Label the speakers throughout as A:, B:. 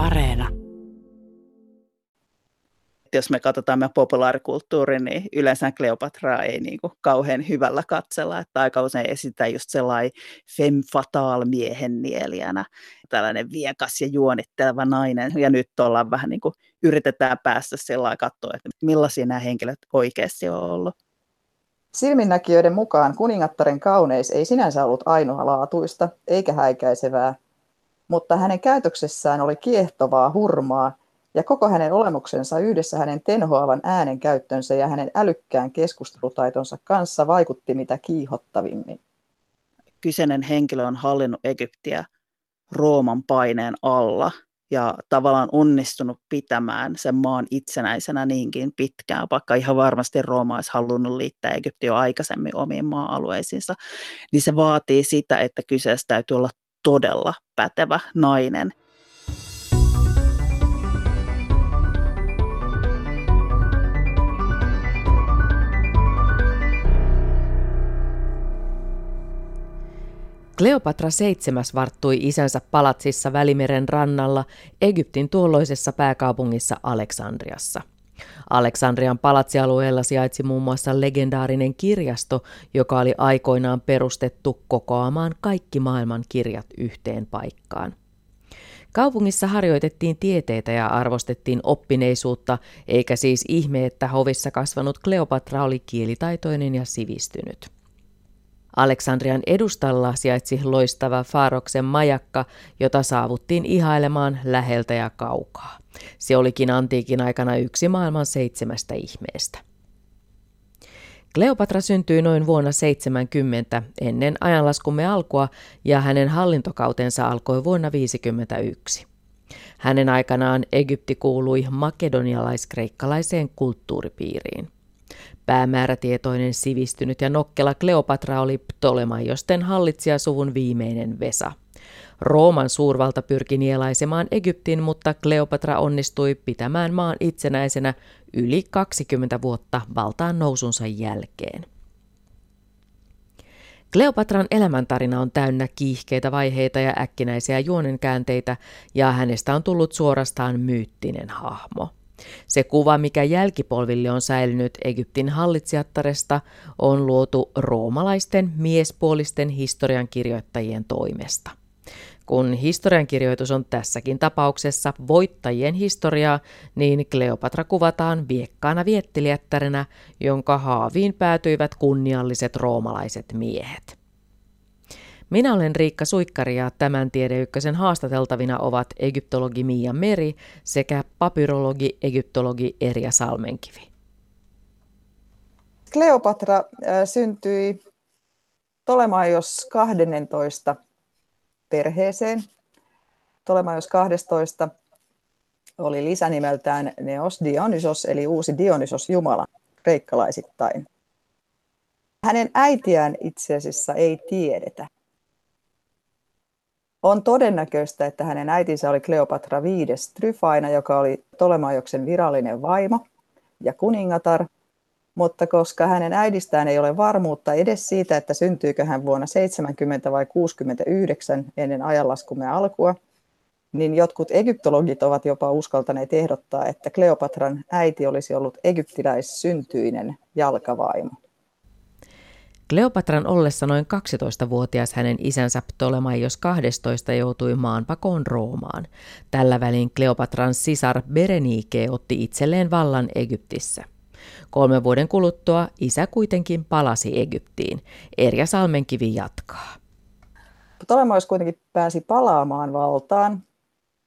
A: Areena.
B: Jos me katsotaan meidän populaarikulttuuri, niin yleensä Kleopatraa ei niin kuin kauhean hyvällä katsella. Että aika usein esitään just sellainen femme fatale miehen nielijänä, tällainen viekas ja juonitteleva nainen. Ja nyt ollaan vähän niin kuin, yritetään päästä sellainen katsoa, että millaisia nämä henkilöt oikeasti on ollut.
C: Silminnäkijöiden mukaan kuningattaren kauneis ei sinänsä ollut ainoalaatuista eikä häikäisevää, mutta hänen käytöksessään oli kiehtovaa hurmaa ja koko hänen olemuksensa yhdessä hänen tenhoavan äänen käyttönsä ja hänen älykkään keskustelutaitonsa kanssa vaikutti mitä kiihottavimmin.
B: Kyseinen henkilö on hallinnut Egyptiä Rooman paineen alla – ja tavallaan onnistunut pitämään sen maan itsenäisenä niinkin pitkään, vaikka ihan varmasti Rooma olisi halunnut liittää Egypti jo aikaisemmin omiin maa-alueisiinsa, niin se vaatii sitä, että kyseessä täytyy olla todella pätevä nainen.
A: Kleopatra VII varttui isänsä palatsissa Välimeren rannalla Egyptin tuolloisessa pääkaupungissa Aleksandriassa. Aleksandrian palatsialueella sijaitsi muun muassa legendaarinen kirjasto, joka oli aikoinaan perustettu kokoamaan kaikki maailman kirjat yhteen paikkaan. Kaupungissa harjoitettiin tieteitä ja arvostettiin oppineisuutta, eikä siis ihme, että hovissa kasvanut Kleopatra oli kielitaitoinen ja sivistynyt. Aleksandrian edustalla sijaitsi loistava Faaroksen majakka, jota saavuttiin ihailemaan läheltä ja kaukaa. Se olikin antiikin aikana yksi maailman seitsemästä ihmeestä. Kleopatra syntyi noin vuonna 70 ennen ajanlaskumme alkua ja hänen hallintokautensa alkoi vuonna 51. Hänen aikanaan Egypti kuului makedonialais-kreikkalaiseen kulttuuripiiriin. Päämäärätietoinen, sivistynyt ja nokkela Kleopatra oli Ptolemaiosten hallitsijasuvun viimeinen vesa. Rooman suurvalta pyrki nielaisemaan Egyptin, mutta Kleopatra onnistui pitämään maan itsenäisenä yli 20 vuotta valtaan nousunsa jälkeen. Kleopatran elämäntarina on täynnä kiihkeitä vaiheita ja äkkinäisiä juonenkäänteitä, ja hänestä on tullut suorastaan myyttinen hahmo. Se kuva, mikä jälkipolville on säilynyt Egyptin hallitsijattaresta, on luotu roomalaisten miespuolisten historiankirjoittajien toimesta. Kun historiankirjoitus on tässäkin tapauksessa voittajien historiaa, niin Kleopatra kuvataan viekkaana viettelijättärenä, jonka haaviin päätyivät kunnialliset roomalaiset miehet. Minä olen Riikka Suikkari ja tämän tiedeykkösen haastateltavina ovat egyptologi Mia Meri sekä papyrologi egyptologi Erja Salmenkivi.
C: Kleopatra äh, syntyi Tolemaios 12 perheeseen. Tolemaios 12 oli lisänimeltään Neos Dionysos eli uusi Dionysos Jumala kreikkalaisittain. Hänen äitiään itse asiassa ei tiedetä. On todennäköistä, että hänen äitinsä oli Kleopatra V. Tryfaina, joka oli Tolemaioksen virallinen vaimo ja kuningatar, mutta koska hänen äidistään ei ole varmuutta edes siitä, että syntyykö hän vuonna 70 vai 69 ennen ajanlaskumme alkua, niin jotkut egyptologit ovat jopa uskaltaneet ehdottaa, että Kleopatran äiti olisi ollut egyptiläissyntyinen jalkavaimo.
A: Kleopatran ollessa noin 12-vuotias hänen isänsä Ptolemaios 12 joutui maanpakoon Roomaan. Tällä välin Kleopatran sisar Berenike otti itselleen vallan Egyptissä. Kolmen vuoden kuluttua isä kuitenkin palasi Egyptiin. Erja Salmenkivi jatkaa.
C: Ptolemaios kuitenkin pääsi palaamaan valtaan,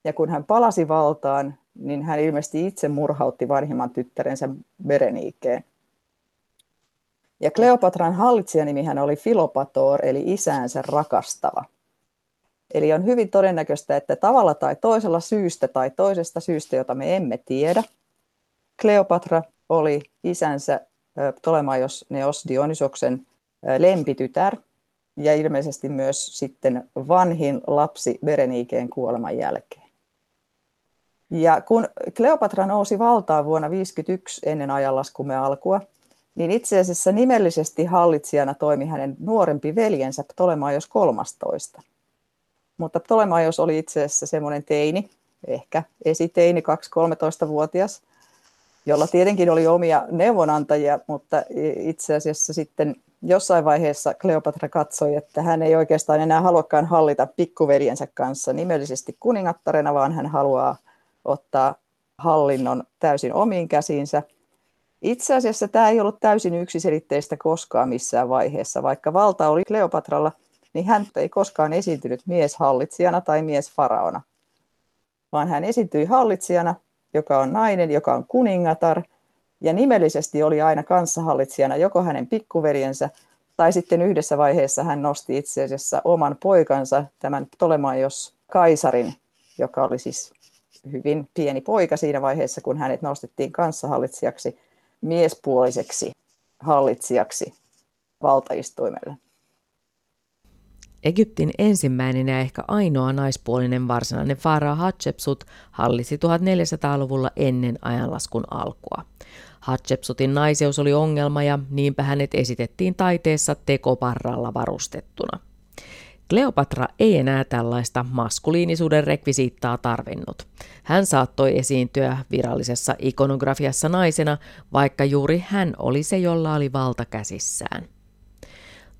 C: ja kun hän palasi valtaan, niin hän ilmeisesti itse murhautti vanhimman tyttärensä Berenikeen. Ja Kleopatran hallitsijanimihän oli Filopator, eli isäänsä rakastava. Eli on hyvin todennäköistä, että tavalla tai toisella syystä tai toisesta syystä, jota me emme tiedä, Kleopatra oli isänsä Ptolemaios Neos Dionysoksen lempitytär ja ilmeisesti myös sitten vanhin lapsi Berenikeen kuoleman jälkeen. Ja kun Kleopatra nousi valtaan vuonna 51 ennen ajanlaskumme alkua, niin itse asiassa nimellisesti hallitsijana toimi hänen nuorempi veljensä Ptolemaios 13. Mutta Ptolemaios oli itse asiassa semmoinen teini, ehkä esiteini 2-13-vuotias, jolla tietenkin oli omia neuvonantajia, mutta itse asiassa sitten jossain vaiheessa Kleopatra katsoi, että hän ei oikeastaan enää haluakaan hallita pikkuveljensä kanssa nimellisesti kuningattarena, vaan hän haluaa ottaa hallinnon täysin omiin käsiinsä. Itse asiassa tämä ei ollut täysin yksiselitteistä koskaan missään vaiheessa. Vaikka valta oli Kleopatralla, niin hän ei koskaan esiintynyt mieshallitsijana tai miesfaraona, vaan hän esiintyi hallitsijana, joka on nainen, joka on kuningatar, ja nimellisesti oli aina kanssahallitsijana joko hänen pikkuveljensä, tai sitten yhdessä vaiheessa hän nosti itse asiassa oman poikansa, tämän Ptolemaios Kaisarin, joka oli siis hyvin pieni poika siinä vaiheessa, kun hänet nostettiin kanssahallitsijaksi, miespuoliseksi hallitsijaksi valtaistuimelle.
A: Egyptin ensimmäinen ja ehkä ainoa naispuolinen varsinainen Faraa Hatshepsut hallitsi 1400-luvulla ennen ajanlaskun alkua. Hatshepsutin naiseus oli ongelma ja niinpä hänet esitettiin taiteessa tekoparralla varustettuna. Kleopatra ei enää tällaista maskuliinisuuden rekvisiittaa tarvinnut. Hän saattoi esiintyä virallisessa ikonografiassa naisena, vaikka juuri hän oli se, jolla oli valta käsissään.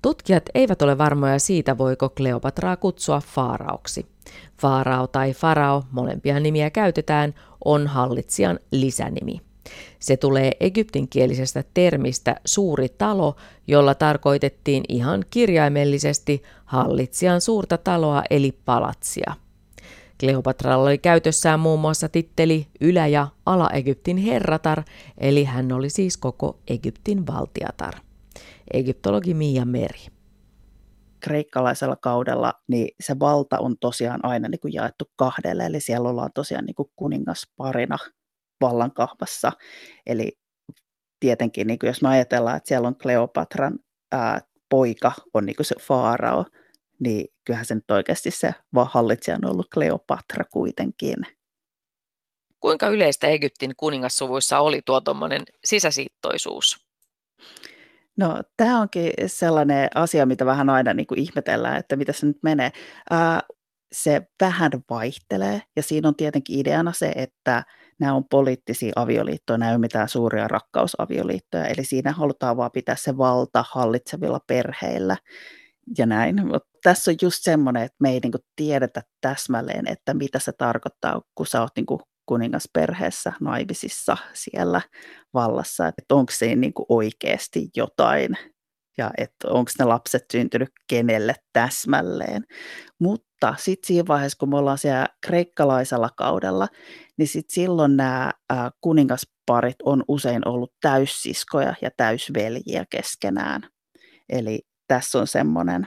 A: Tutkijat eivät ole varmoja siitä, voiko Kleopatraa kutsua faaraoksi. Faarao tai farao, molempia nimiä käytetään, on hallitsijan lisänimi. Se tulee egyptinkielisestä termistä suuri talo, jolla tarkoitettiin ihan kirjaimellisesti hallitsijan suurta taloa eli palatsia. Kleopatralla oli käytössään muun muassa titteli Ylä- ja Ala-Egyptin herratar, eli hän oli siis koko Egyptin valtiatar. Egyptologi Mia Meri
B: kreikkalaisella kaudella niin se valta on tosiaan aina niin kuin jaettu kahdelle, eli siellä ollaan tosiaan niin kuin kuningasparina vallankahvassa. Eli tietenkin, niin kuin jos me ajatellaan, että siellä on Kleopatran ää, poika, on niin kuin se faarao, niin kyllähän se nyt oikeasti se hallitsija on ollut Kleopatra kuitenkin.
A: Kuinka yleistä Egyptin kuningassuvuissa oli tuo tuommoinen sisäsiittoisuus?
B: No tämä onkin sellainen asia, mitä vähän aina niin kuin ihmetellään, että mitä se nyt menee. Ää, se vähän vaihtelee ja siinä on tietenkin ideana se, että nämä on poliittisia avioliittoja, nämä ei ole mitään suuria rakkausavioliittoja, eli siinä halutaan vaan pitää se valta hallitsevilla perheillä ja näin. Mutta tässä on just semmoinen, että me ei niinku tiedetä täsmälleen, että mitä se tarkoittaa, kun sä oot niinku kuningasperheessä naivisissa siellä vallassa, että onko se niinku oikeasti jotain ja että onko ne lapset syntynyt kenelle täsmälleen. Mutta sitten siinä vaiheessa, kun me ollaan siellä kreikkalaisella kaudella, niin sit silloin nämä kuningasparit on usein ollut täyssiskoja ja täysveljiä keskenään. Eli tässä on semmoinen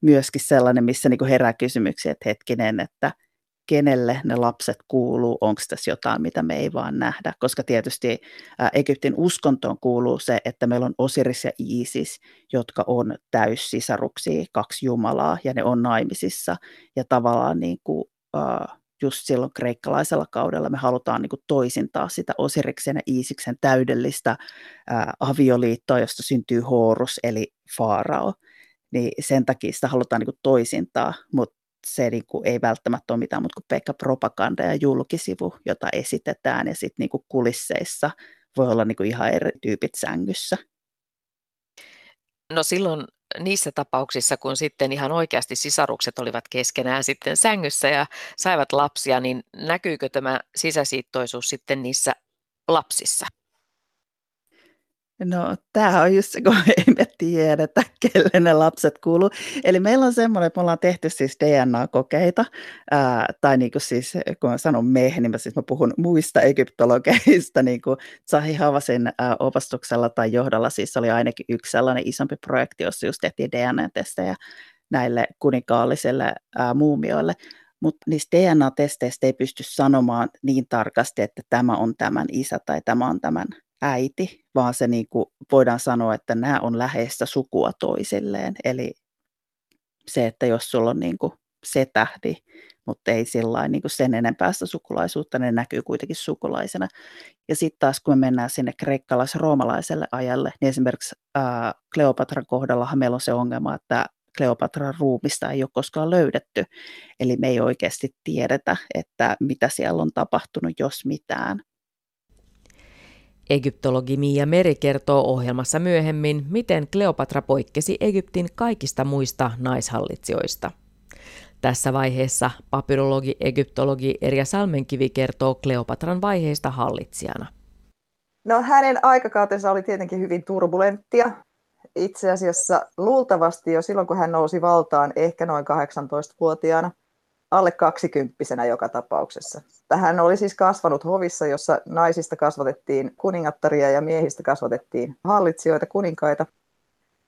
B: myöskin sellainen, missä niinku herää kysymyksiä, että hetkinen, että kenelle ne lapset kuuluu, onko tässä jotain, mitä me ei vaan nähdä, koska tietysti Egyptin uskontoon kuuluu se, että meillä on Osiris ja Isis, jotka on täyssisaruksia, kaksi jumalaa, ja ne on naimisissa, ja tavallaan niin kuin, just silloin kreikkalaisella kaudella me halutaan niin kuin toisintaa sitä Osiriksen ja Iisiksen täydellistä ää, avioliittoa, josta syntyy Horus eli Faarao. Niin sen takia sitä halutaan niin kuin toisintaa, mutta se niin kuin ei välttämättä ole mitään muuta kuin pelkkä propaganda ja julkisivu, jota esitetään ja sitten niin kulisseissa voi olla niin kuin ihan eri tyypit sängyssä.
A: No silloin niissä tapauksissa, kun sitten ihan oikeasti sisarukset olivat keskenään sitten sängyssä ja saivat lapsia, niin näkyykö tämä sisäsiittoisuus sitten niissä lapsissa?
B: No, tämä on just se, kun ei me tiedetä, kelle ne lapset kuuluu. Eli meillä on semmoinen, että me ollaan tehty siis DNA-kokeita, ää, tai niin kuin siis, kun sanon me, niin mä, siis mä puhun muista egyptologeista, niin kuin Zahi Havasin ää, opastuksella tai johdolla, siis oli ainakin yksi sellainen isompi projekti, jossa just tehtiin DNA-testejä näille kunikaallisille ää, muumioille. Mutta niistä DNA-testeistä ei pysty sanomaan niin tarkasti, että tämä on tämän isä tai tämä on tämän äiti, vaan se niin kuin voidaan sanoa, että nämä on läheistä sukua toisilleen. Eli se, että jos sulla on niin kuin se tähdi, mutta ei sillä niin kuin sen enempäästä sukulaisuutta, ne näkyy kuitenkin sukulaisena. Ja sitten taas kun me mennään sinne kreikkalais-roomalaiselle ajalle, niin esimerkiksi ää, Kleopatran kohdallahan meillä on se ongelma, että Kleopatran ruumista ei ole koskaan löydetty. Eli me ei oikeasti tiedetä, että mitä siellä on tapahtunut, jos mitään.
A: Egyptologi Mia Meri kertoo ohjelmassa myöhemmin, miten Kleopatra poikkesi Egyptin kaikista muista naishallitsijoista. Tässä vaiheessa papyrologi egyptologi Erja Salmenkivi kertoo Kleopatran vaiheista hallitsijana.
C: No hänen aikakautensa oli tietenkin hyvin turbulenttia. Itse asiassa luultavasti jo silloin, kun hän nousi valtaan, ehkä noin 18-vuotiaana, alle kaksikymppisenä joka tapauksessa. Hän oli siis kasvanut hovissa, jossa naisista kasvatettiin kuningattaria ja miehistä kasvatettiin hallitsijoita, kuninkaita.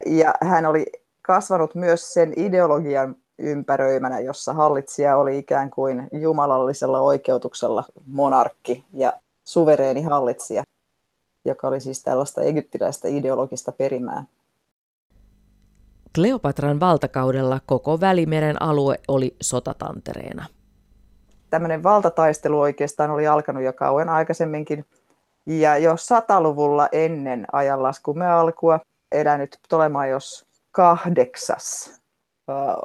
C: Ja hän oli kasvanut myös sen ideologian ympäröimänä, jossa hallitsija oli ikään kuin jumalallisella oikeutuksella monarkki ja suvereeni hallitsija, joka oli siis tällaista egyptiläistä ideologista perimää.
A: Kleopatran valtakaudella koko Välimeren alue oli sotatantereena.
C: Tämmöinen valtataistelu oikeastaan oli alkanut jo kauan aikaisemminkin. Ja jo sataluvulla ennen ajanlaskumme alkua elänyt Ptolemaios kahdeksas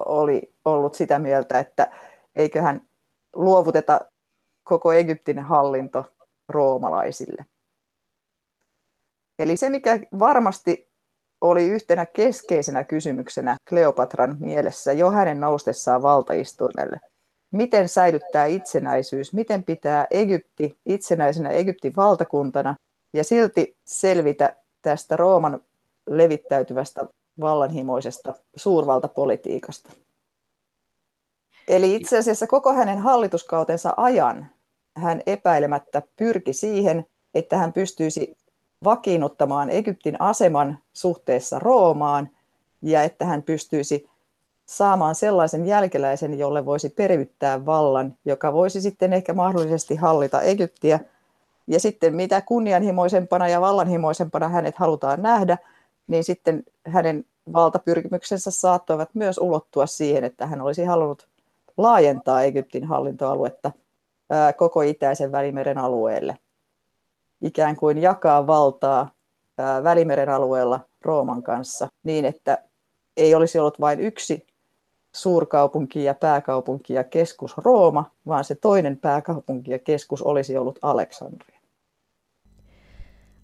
C: oli ollut sitä mieltä, että eiköhän luovuteta koko Egyptin hallinto roomalaisille. Eli se, mikä varmasti oli yhtenä keskeisenä kysymyksenä Kleopatran mielessä jo hänen noustessaan valtaistuimelle. Miten säilyttää itsenäisyys, miten pitää Egypti itsenäisenä Egyptin valtakuntana ja silti selvitä tästä Rooman levittäytyvästä vallanhimoisesta suurvaltapolitiikasta. Eli itse asiassa koko hänen hallituskautensa ajan hän epäilemättä pyrki siihen, että hän pystyisi vakiinnuttamaan Egyptin aseman suhteessa Roomaan ja että hän pystyisi saamaan sellaisen jälkeläisen, jolle voisi periyttää vallan, joka voisi sitten ehkä mahdollisesti hallita Egyptiä. Ja sitten mitä kunnianhimoisempana ja vallanhimoisempana hänet halutaan nähdä, niin sitten hänen valtapyrkimyksensä saattoivat myös ulottua siihen, että hän olisi halunnut laajentaa Egyptin hallintoaluetta koko itäisen välimeren alueelle – ikään kuin jakaa valtaa Välimeren alueella Rooman kanssa niin, että ei olisi ollut vain yksi suurkaupunki ja pääkaupunki ja keskus Rooma, vaan se toinen pääkaupunki ja keskus olisi ollut Aleksandria.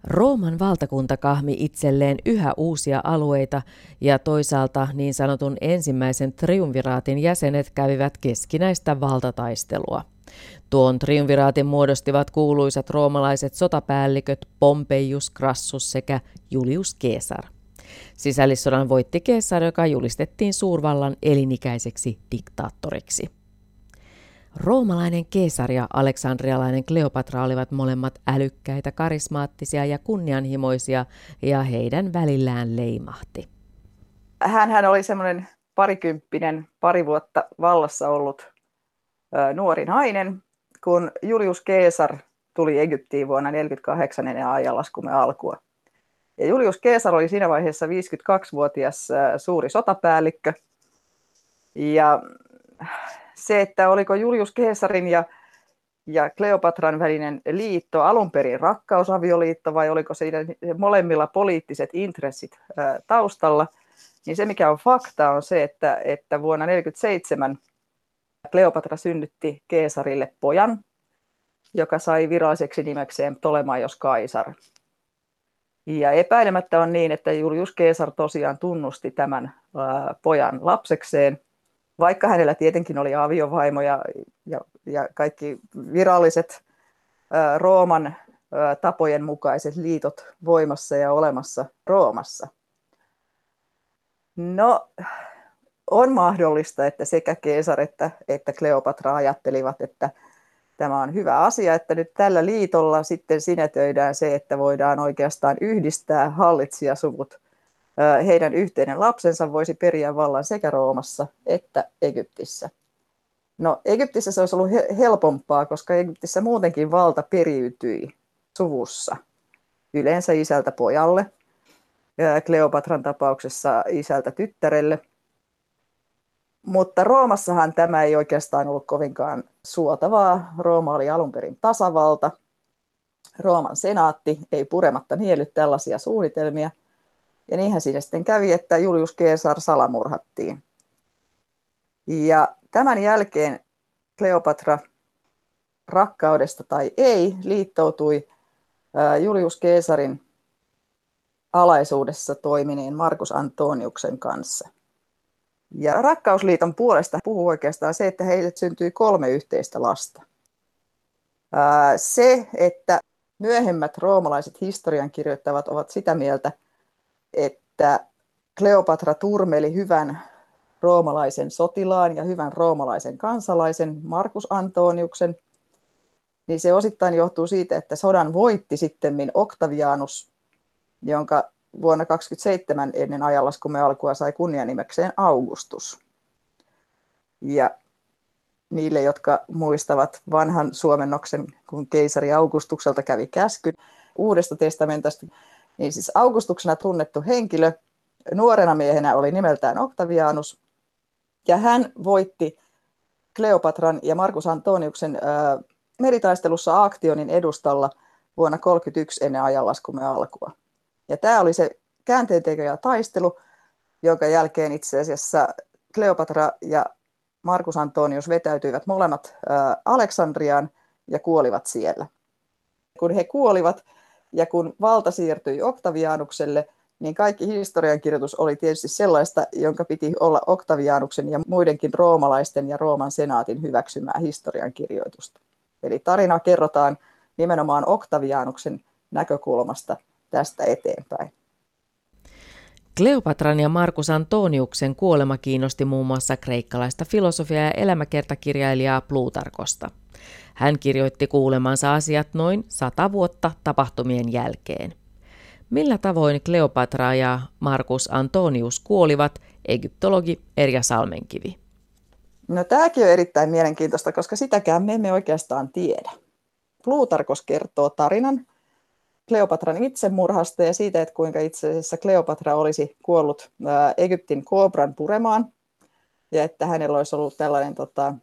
A: Rooman valtakunta kahmi itselleen yhä uusia alueita ja toisaalta niin sanotun ensimmäisen triumviraatin jäsenet kävivät keskinäistä valtataistelua. Tuon triumviraatin muodostivat kuuluisat roomalaiset sotapäälliköt Pompeius Crassus sekä Julius Caesar. Sisällissodan voitti Caesar, joka julistettiin suurvallan elinikäiseksi diktaattoriksi. Roomalainen Caesar ja aleksandrialainen Kleopatra olivat molemmat älykkäitä, karismaattisia ja kunnianhimoisia, ja heidän välillään leimahti.
C: Hän oli semmoinen parikymppinen, pari vuotta vallassa ollut nuori nainen, kun Julius Caesar tuli Egyptiin vuonna 1948 ennen ajanlaskumme alkua. Ja Julius Caesar oli siinä vaiheessa 52-vuotias suuri sotapäällikkö. Ja se, että oliko Julius Caesarin ja, ja Kleopatran välinen liitto alun perin rakkausavioliitto vai oliko siinä molemmilla poliittiset intressit taustalla, niin se mikä on fakta on se, että, että vuonna 1947 Kleopatra synnytti Keesarille pojan, joka sai viralliseksi nimekseen Ptolemaios Kaisar. Ja epäilemättä on niin, että Julius Caesar tosiaan tunnusti tämän pojan lapsekseen, vaikka hänellä tietenkin oli aviovaimo ja, ja, ja kaikki viralliset Rooman tapojen mukaiset liitot voimassa ja olemassa Roomassa. No, on mahdollista, että sekä Keesar että, että Kleopatra ajattelivat, että tämä on hyvä asia, että nyt tällä liitolla sitten sinetöidään se, että voidaan oikeastaan yhdistää hallitsijasuvut. Heidän yhteinen lapsensa voisi periä vallan sekä Roomassa että Egyptissä. No Egyptissä se olisi ollut helpompaa, koska Egyptissä muutenkin valta periytyi suvussa. Yleensä isältä pojalle, Kleopatran tapauksessa isältä tyttärelle – mutta Roomassahan tämä ei oikeastaan ollut kovinkaan suotavaa. Rooma oli alun perin tasavalta. Rooman senaatti ei purematta niellyt tällaisia suunnitelmia. Ja niinhän siinä sitten kävi, että Julius Caesar salamurhattiin. Ja tämän jälkeen Kleopatra rakkaudesta tai ei liittoutui Julius Caesarin alaisuudessa toimineen Markus Antoniuksen kanssa. Ja rakkausliiton puolesta puhuu oikeastaan se, että heille syntyi kolme yhteistä lasta. Se, että myöhemmät roomalaiset historiankirjoittavat ovat sitä mieltä, että Kleopatra turmeli hyvän roomalaisen sotilaan ja hyvän roomalaisen kansalaisen Markus Antoniuksen, niin se osittain johtuu siitä, että sodan voitti sitten Octavianus, jonka vuonna 27 ennen ajanlaskumme alkua sai kunnianimekseen Augustus. Ja niille, jotka muistavat vanhan suomennoksen, kun keisari Augustukselta kävi käsky Uudesta testamentasta, niin siis Augustuksena tunnettu henkilö nuorena miehenä oli nimeltään Octavianus, ja hän voitti Kleopatran ja Markus Antoniuksen meritaistelussa Aktionin edustalla vuonna 1931 ennen ajanlaskumme alkua. Ja tämä oli se käänteentekijä taistelu, jonka jälkeen itse asiassa Kleopatra ja Markus Antonius vetäytyivät molemmat Aleksandriaan ja kuolivat siellä. Kun he kuolivat ja kun valta siirtyi Octavianukselle, niin kaikki historiankirjoitus oli tietysti sellaista, jonka piti olla Octavianuksen ja muidenkin roomalaisten ja Rooman senaatin hyväksymää historiankirjoitusta. Eli tarina kerrotaan nimenomaan Octavianuksen näkökulmasta tästä eteenpäin.
A: Kleopatran ja Markus Antoniuksen kuolema kiinnosti muun muassa kreikkalaista filosofia- ja elämäkertakirjailijaa Plutarkosta. Hän kirjoitti kuulemansa asiat noin sata vuotta tapahtumien jälkeen. Millä tavoin Kleopatra ja Markus Antonius kuolivat, egyptologi Erja Salmenkivi.
C: No tämäkin on erittäin mielenkiintoista, koska sitäkään me emme oikeastaan tiedä. Plutarkos kertoo tarinan Kleopatran itsemurhasta ja siitä, että kuinka itse asiassa Kleopatra olisi kuollut Egyptin koobran puremaan ja että hänellä olisi ollut tällainen tota,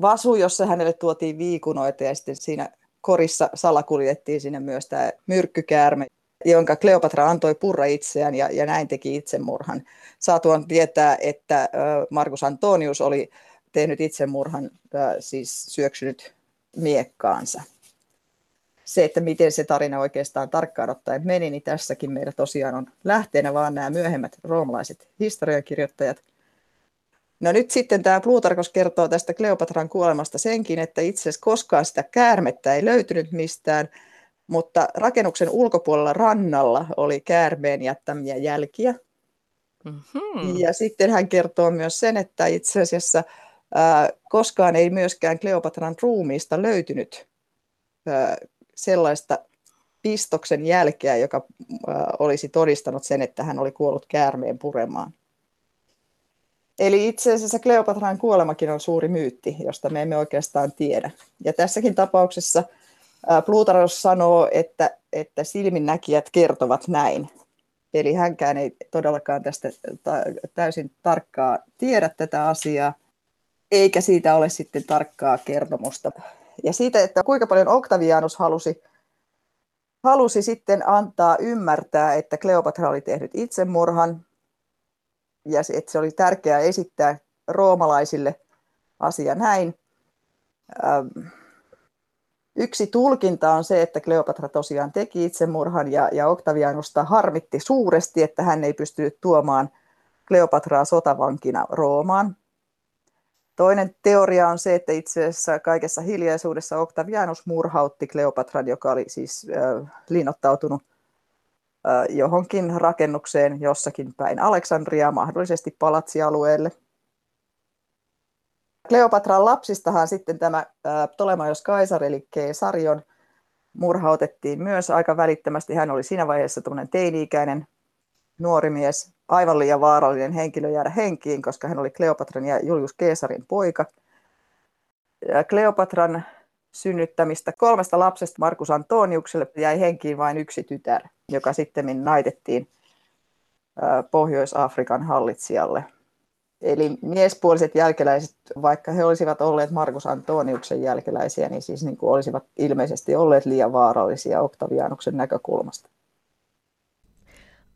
C: vasu, jossa hänelle tuotiin viikunoita ja sitten siinä korissa salakuljettiin sinne myös tämä myrkkykäärme, jonka Kleopatra antoi purra itseään ja, ja näin teki itsemurhan. Saatuan tietää, että Markus Antonius oli tehnyt itsemurhan, siis syöksynyt miekkaansa. Se, että miten se tarina oikeastaan tarkkaan ottaen meni, niin tässäkin meillä tosiaan on lähteenä vaan nämä myöhemmät roomalaiset historiakirjoittajat. No nyt sitten tämä Plutarkos kertoo tästä Kleopatran kuolemasta senkin, että itse asiassa koskaan sitä käärmettä ei löytynyt mistään, mutta rakennuksen ulkopuolella rannalla oli käärmeen jättämiä jälkiä. Mm-hmm. Ja sitten hän kertoo myös sen, että itse asiassa koskaan ei myöskään Kleopatran ruumiista löytynyt sellaista pistoksen jälkeä, joka olisi todistanut sen, että hän oli kuollut käärmeen puremaan. Eli itse asiassa Kleopatran kuolemakin on suuri myytti, josta me emme oikeastaan tiedä. Ja tässäkin tapauksessa Plutarkos sanoo, että, että silminnäkijät kertovat näin. Eli hänkään ei todellakaan tästä täysin tarkkaa tiedä tätä asiaa, eikä siitä ole sitten tarkkaa kertomusta. Ja siitä, että kuinka paljon Octavianus halusi, halusi sitten antaa ymmärtää, että Kleopatra oli tehnyt itsemurhan, ja että se oli tärkeää esittää roomalaisille asia näin. Yksi tulkinta on se, että Kleopatra tosiaan teki itsemurhan ja, ja Octavianusta harmitti suuresti, että hän ei pystynyt tuomaan Kleopatraa sotavankina Roomaan. Toinen teoria on se, että itse asiassa kaikessa hiljaisuudessa Octavianus murhautti Kleopatran, joka oli siis äh, linnoittautunut äh, johonkin rakennukseen jossakin päin Aleksandriaa, mahdollisesti palatsialueelle. Kleopatran lapsistahan sitten tämä äh, Ptolemaios Kaisar, eli Keesarion, murhautettiin myös aika välittömästi. Hän oli siinä vaiheessa teini-ikäinen nuori mies, aivan liian vaarallinen henkilö jäädä henkiin, koska hän oli Kleopatran ja Julius Caesarin poika. Kleopatran synnyttämistä kolmesta lapsesta Markus Antoniukselle jäi henkiin vain yksi tytär, joka sitten naitettiin Pohjois-Afrikan hallitsijalle. Eli miespuoliset jälkeläiset, vaikka he olisivat olleet Markus Antoniuksen jälkeläisiä, niin siis niin kuin olisivat ilmeisesti olleet liian vaarallisia Octavianuksen näkökulmasta.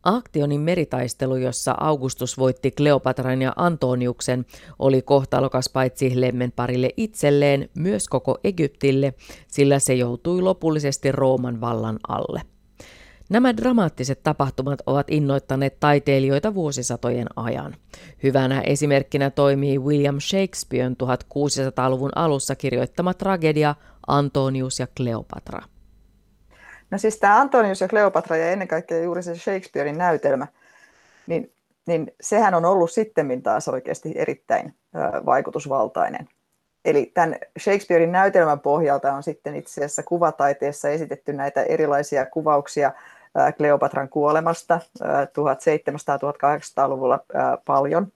A: Aktionin meritaistelu, jossa Augustus voitti Kleopatran ja Antoniuksen, oli kohtalokas paitsi lemmenparille itselleen, myös koko Egyptille, sillä se joutui lopullisesti Rooman vallan alle. Nämä dramaattiset tapahtumat ovat innoittaneet taiteilijoita vuosisatojen ajan. Hyvänä esimerkkinä toimii William Shakespearen 1600-luvun alussa kirjoittama tragedia Antonius ja Kleopatra.
C: No siis tämä Antonius ja Kleopatra ja ennen kaikkea juuri se Shakespearein näytelmä, niin, niin sehän on ollut sitten taas oikeasti erittäin ö, vaikutusvaltainen. Eli tämän Shakespearein näytelmän pohjalta on sitten itse asiassa kuvataiteessa esitetty näitä erilaisia kuvauksia Kleopatran kuolemasta 1700-1800-luvulla paljon.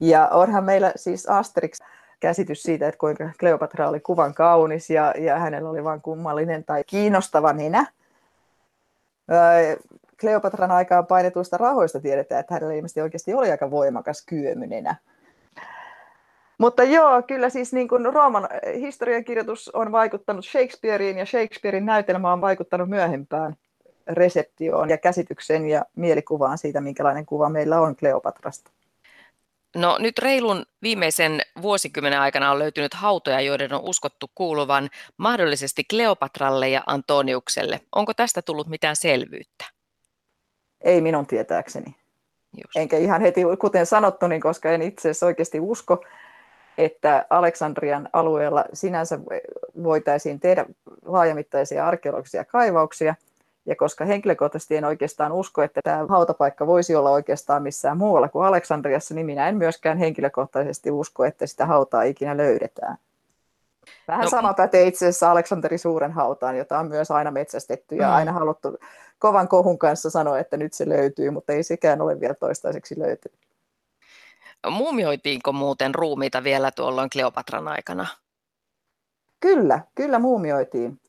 C: Ja onhan meillä siis Asterix käsitys siitä, että kuinka Kleopatra oli kuvan kaunis ja, ja hänellä oli vain kummallinen tai kiinnostava nenä. Kleopatran aikaan painetuista rahoista tiedetään, että hänellä ilmeisesti oikeasti oli aika voimakas kyömynenä. Mutta joo, kyllä siis niin kuin Rooman historiankirjoitus on vaikuttanut Shakespeareen ja Shakespearein näytelmä on vaikuttanut myöhempään reseptioon ja käsitykseen ja mielikuvaan siitä, minkälainen kuva meillä on Kleopatrasta.
A: No nyt reilun viimeisen vuosikymmenen aikana on löytynyt hautoja, joiden on uskottu kuuluvan mahdollisesti Kleopatralle ja Antoniukselle. Onko tästä tullut mitään selvyyttä?
C: Ei minun tietääkseni. Just. Enkä ihan heti, kuten sanottu, niin koska en itse asiassa oikeasti usko, että Aleksandrian alueella sinänsä voitaisiin tehdä laajamittaisia arkeologisia kaivauksia – ja koska henkilökohtaisesti en oikeastaan usko, että tämä hautapaikka voisi olla oikeastaan missään muualla kuin Aleksandriassa, niin minä en myöskään henkilökohtaisesti usko, että sitä hautaa ikinä löydetään. Vähän no, sama pätee itse asiassa Aleksanteri Suuren hautaan, jota on myös aina metsästetty ja mm. aina haluttu kovan kohun kanssa sanoa, että nyt se löytyy, mutta ei sekään ole vielä toistaiseksi löytynyt.
A: Muumioitiinko muuten ruumiita vielä tuolloin Kleopatran aikana?
C: Kyllä, kyllä muumioitiin.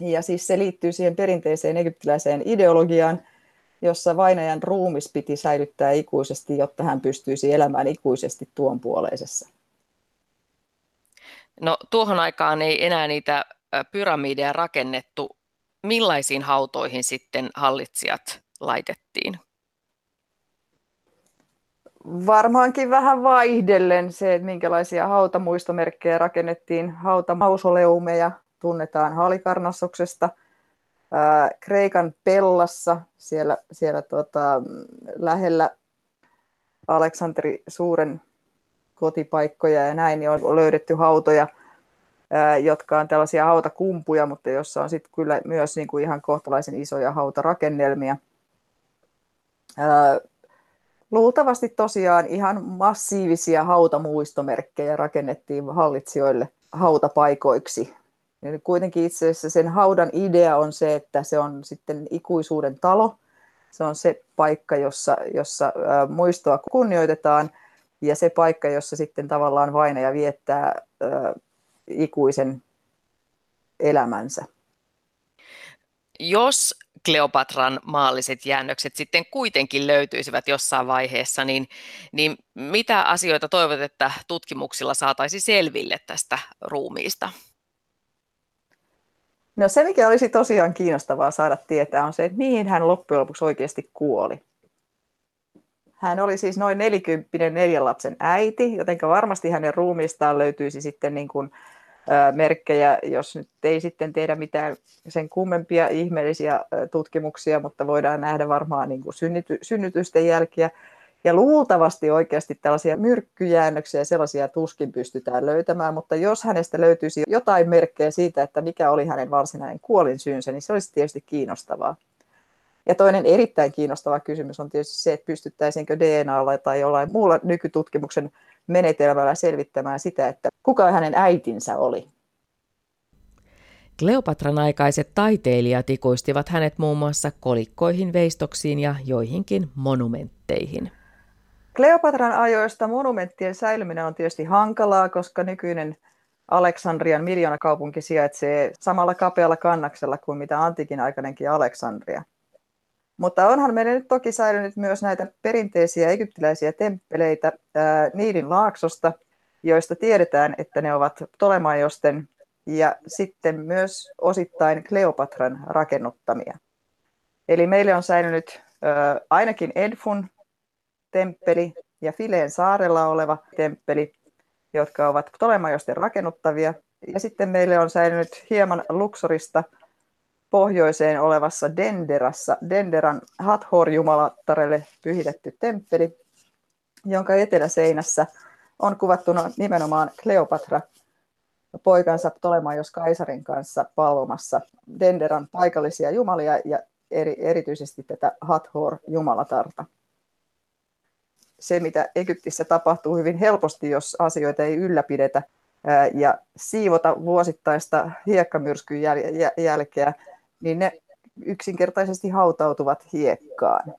C: Ja siis se liittyy siihen perinteiseen egyptiläiseen ideologiaan, jossa vainajan ruumis piti säilyttää ikuisesti, jotta hän pystyisi elämään ikuisesti tuon puoleisessa.
A: No tuohon aikaan ei enää niitä pyramideja rakennettu. Millaisiin hautoihin sitten hallitsijat laitettiin?
C: Varmaankin vähän vaihdellen se, että minkälaisia hautamuistomerkkejä rakennettiin, hautamausoleumeja, tunnetaan Halikarnassuksesta. Kreikan Pellassa, siellä, siellä tota, lähellä Aleksanteri Suuren kotipaikkoja ja näin, niin on löydetty hautoja, jotka on tällaisia hautakumpuja, mutta jossa on sitten kyllä myös niin kuin ihan kohtalaisen isoja hautarakennelmia. Luultavasti tosiaan ihan massiivisia hautamuistomerkkejä rakennettiin hallitsijoille hautapaikoiksi Eli kuitenkin itse asiassa sen haudan idea on se, että se on sitten ikuisuuden talo. Se on se paikka, jossa, jossa muistoa kunnioitetaan ja se paikka, jossa sitten tavallaan vainaja viettää ikuisen elämänsä.
A: Jos Kleopatran maalliset jäännökset sitten kuitenkin löytyisivät jossain vaiheessa, niin, niin mitä asioita toivot, että tutkimuksilla saataisiin selville tästä ruumiista?
C: No se, mikä olisi tosiaan kiinnostavaa saada tietää, on se, että mihin hän loppujen lopuksi oikeasti kuoli. Hän oli siis noin 40 neljän lapsen äiti, joten varmasti hänen ruumiistaan löytyisi sitten niin kuin, merkkejä, jos nyt ei sitten tehdä mitään sen kummempia ihmeellisiä tutkimuksia, mutta voidaan nähdä varmaan niin kuin synnyty, synnytysten jälkiä. Ja luultavasti oikeasti tällaisia myrkkyjäännöksiä sellaisia tuskin pystytään löytämään, mutta jos hänestä löytyisi jotain merkkejä siitä, että mikä oli hänen varsinainen kuolinsyynsä, niin se olisi tietysti kiinnostavaa. Ja toinen erittäin kiinnostava kysymys on tietysti se, että pystyttäisiinkö DNAlla tai jollain muulla nykytutkimuksen menetelmällä selvittämään sitä, että kuka hänen äitinsä oli.
A: Kleopatran aikaiset taiteilijat ikuistivat hänet muun muassa kolikkoihin, veistoksiin ja joihinkin monumentteihin.
C: Kleopatran ajoista monumenttien säilyminen on tietysti hankalaa, koska nykyinen Aleksandrian miljoonakaupunki sijaitsee samalla kapealla kannaksella kuin mitä antiikin aikainenkin Aleksandria. Mutta onhan meillä nyt toki säilynyt myös näitä perinteisiä egyptiläisiä temppeleitä ää, Niidin laaksosta, joista tiedetään, että ne ovat Ptolemaiosten ja sitten myös osittain Kleopatran rakennuttamia. Eli meille on säilynyt ainakin Edfun temppeli ja Fileen saarella oleva temppeli, jotka ovat Ptolemajosten rakennuttavia. Ja sitten meille on säilynyt hieman Luxorista pohjoiseen olevassa Denderassa, Denderan Hathor-jumalattarelle pyhitetty temppeli, jonka eteläseinässä on kuvattuna nimenomaan Kleopatra poikansa Ptolemaios Kaisarin kanssa palvomassa Denderan paikallisia jumalia ja eri, erityisesti tätä Hathor-jumalatarta. Se, mitä Egyptissä tapahtuu hyvin helposti, jos asioita ei ylläpidetä ja siivota vuosittaista hiekkamyrskyn jäl- jälkeä, niin ne yksinkertaisesti hautautuvat hiekkaan.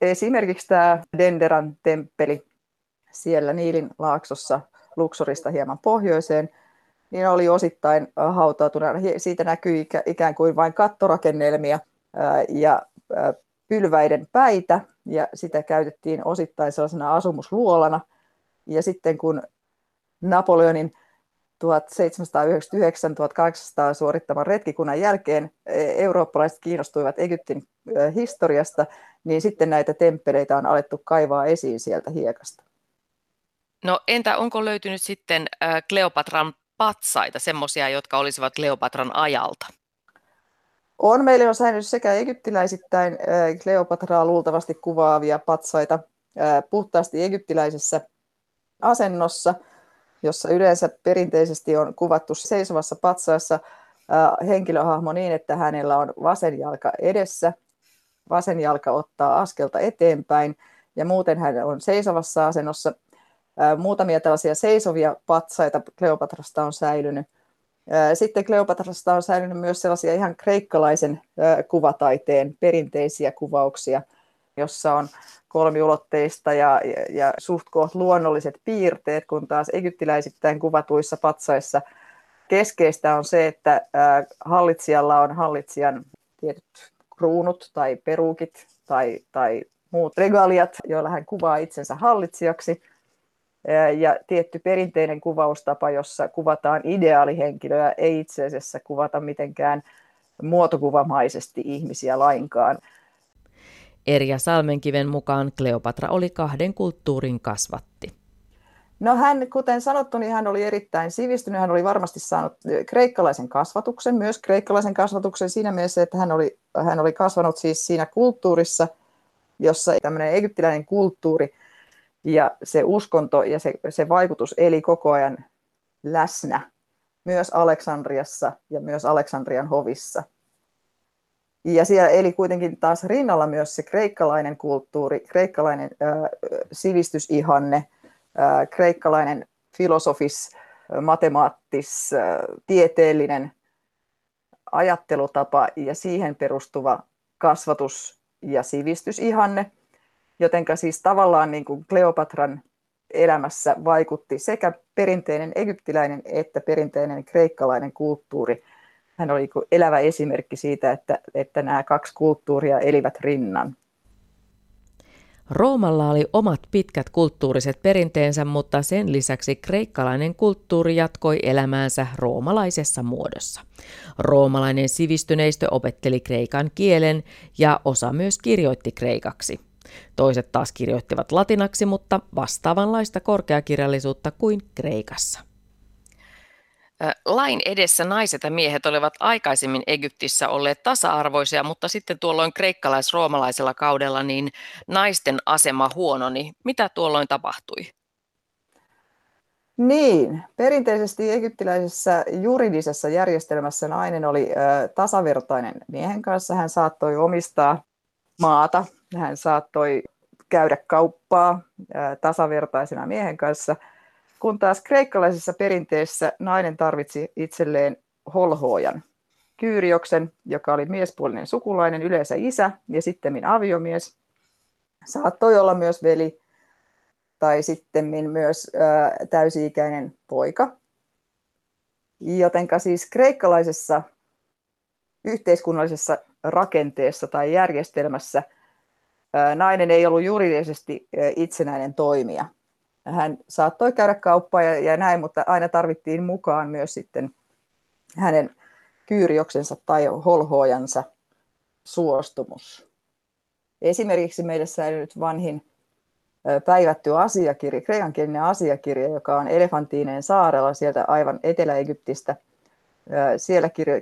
C: Esimerkiksi tämä Denderan temppeli siellä Niilin laaksossa Luxorista hieman pohjoiseen, niin oli osittain hautautuna. Siitä näkyy ikään kuin vain kattorakennelmia ja pylväiden päitä, ja sitä käytettiin osittain sellaisena asumusluolana. Ja sitten kun Napoleonin 1799-1800 suorittaman retkikunnan jälkeen e, eurooppalaiset kiinnostuivat Egyptin historiasta, niin sitten näitä temppeleitä on alettu kaivaa esiin sieltä hiekasta.
A: No entä onko löytynyt sitten Kleopatran patsaita, semmoisia, jotka olisivat Kleopatran ajalta?
C: On. Meillä on säilynyt sekä egyptiläisittäin Kleopatraa luultavasti kuvaavia patsaita puhtaasti egyptiläisessä asennossa, jossa yleensä perinteisesti on kuvattu seisovassa patsaassa henkilöhahmo niin, että hänellä on vasen jalka edessä, vasen jalka ottaa askelta eteenpäin ja muuten hän on seisovassa asennossa Muutamia tällaisia seisovia patsaita Kleopatrasta on säilynyt. Sitten Kleopatrasta on säilynyt myös sellaisia ihan kreikkalaisen kuvataiteen perinteisiä kuvauksia, jossa on kolmiulotteista ja, ja, ja suht koht luonnolliset piirteet, kun taas egyptiläisittäin kuvatuissa patsaissa. Keskeistä on se, että hallitsijalla on hallitsijan tietyt kruunut tai perukit tai, tai muut regaliat, joilla hän kuvaa itsensä hallitsijaksi – ja tietty perinteinen kuvaustapa, jossa kuvataan ideaalihenkilöä, ei itse asiassa kuvata mitenkään muotokuvamaisesti ihmisiä lainkaan.
A: Erja Salmenkiven mukaan Kleopatra oli kahden kulttuurin kasvatti.
C: No hän, kuten sanottu, niin hän oli erittäin sivistynyt. Hän oli varmasti saanut kreikkalaisen kasvatuksen, myös kreikkalaisen kasvatuksen siinä mielessä, että hän oli, hän oli kasvanut siis siinä kulttuurissa, jossa tämmöinen egyptiläinen kulttuuri – ja se uskonto ja se, se vaikutus eli koko ajan läsnä myös Aleksandriassa ja myös Aleksandrian hovissa. Ja siellä eli kuitenkin taas rinnalla myös se kreikkalainen kulttuuri, kreikkalainen äh, sivistysihanne, äh, kreikkalainen filosofis, matemaattis, äh, tieteellinen ajattelutapa ja siihen perustuva kasvatus ja sivistysihanne – Jotenka siis tavallaan niin kuin Kleopatran elämässä vaikutti sekä perinteinen egyptiläinen että perinteinen kreikkalainen kulttuuri. Hän oli elävä esimerkki siitä, että, että nämä kaksi kulttuuria elivät rinnan.
A: Roomalla oli omat pitkät kulttuuriset perinteensä, mutta sen lisäksi kreikkalainen kulttuuri jatkoi elämäänsä roomalaisessa muodossa. Roomalainen sivistyneistö opetteli kreikan kielen ja osa myös kirjoitti kreikaksi. Toiset taas kirjoittivat latinaksi, mutta vastaavanlaista korkeakirjallisuutta kuin Kreikassa. Lain edessä naiset ja miehet olivat aikaisemmin Egyptissä olleet tasa-arvoisia, mutta sitten tuolloin kreikkalais-roomalaisella kaudella niin naisten asema huononi. Mitä tuolloin tapahtui?
C: Niin, perinteisesti egyptiläisessä juridisessa järjestelmässä nainen oli ö, tasavertainen miehen kanssa. Hän saattoi omistaa maata hän saattoi käydä kauppaa tasavertaisena miehen kanssa, kun taas kreikkalaisessa perinteessä nainen tarvitsi itselleen holhoojan, Kyyrioksen, joka oli miespuolinen sukulainen, yleensä isä ja sitten aviomies. Saattoi olla myös veli tai sitten myös täysi-ikäinen poika. Jotenka siis kreikkalaisessa yhteiskunnallisessa rakenteessa tai järjestelmässä – nainen ei ollut juridisesti itsenäinen toimija. Hän saattoi käydä kauppaa ja, ja näin, mutta aina tarvittiin mukaan myös sitten hänen kyyrioksensa tai holhoojansa. suostumus. Esimerkiksi meille säilynyt vanhin päivätty asiakirja, kreikankielinen asiakirja, joka on Elefantiineen saarella sieltä aivan Etelä-Egyptistä. Siellä kirjo,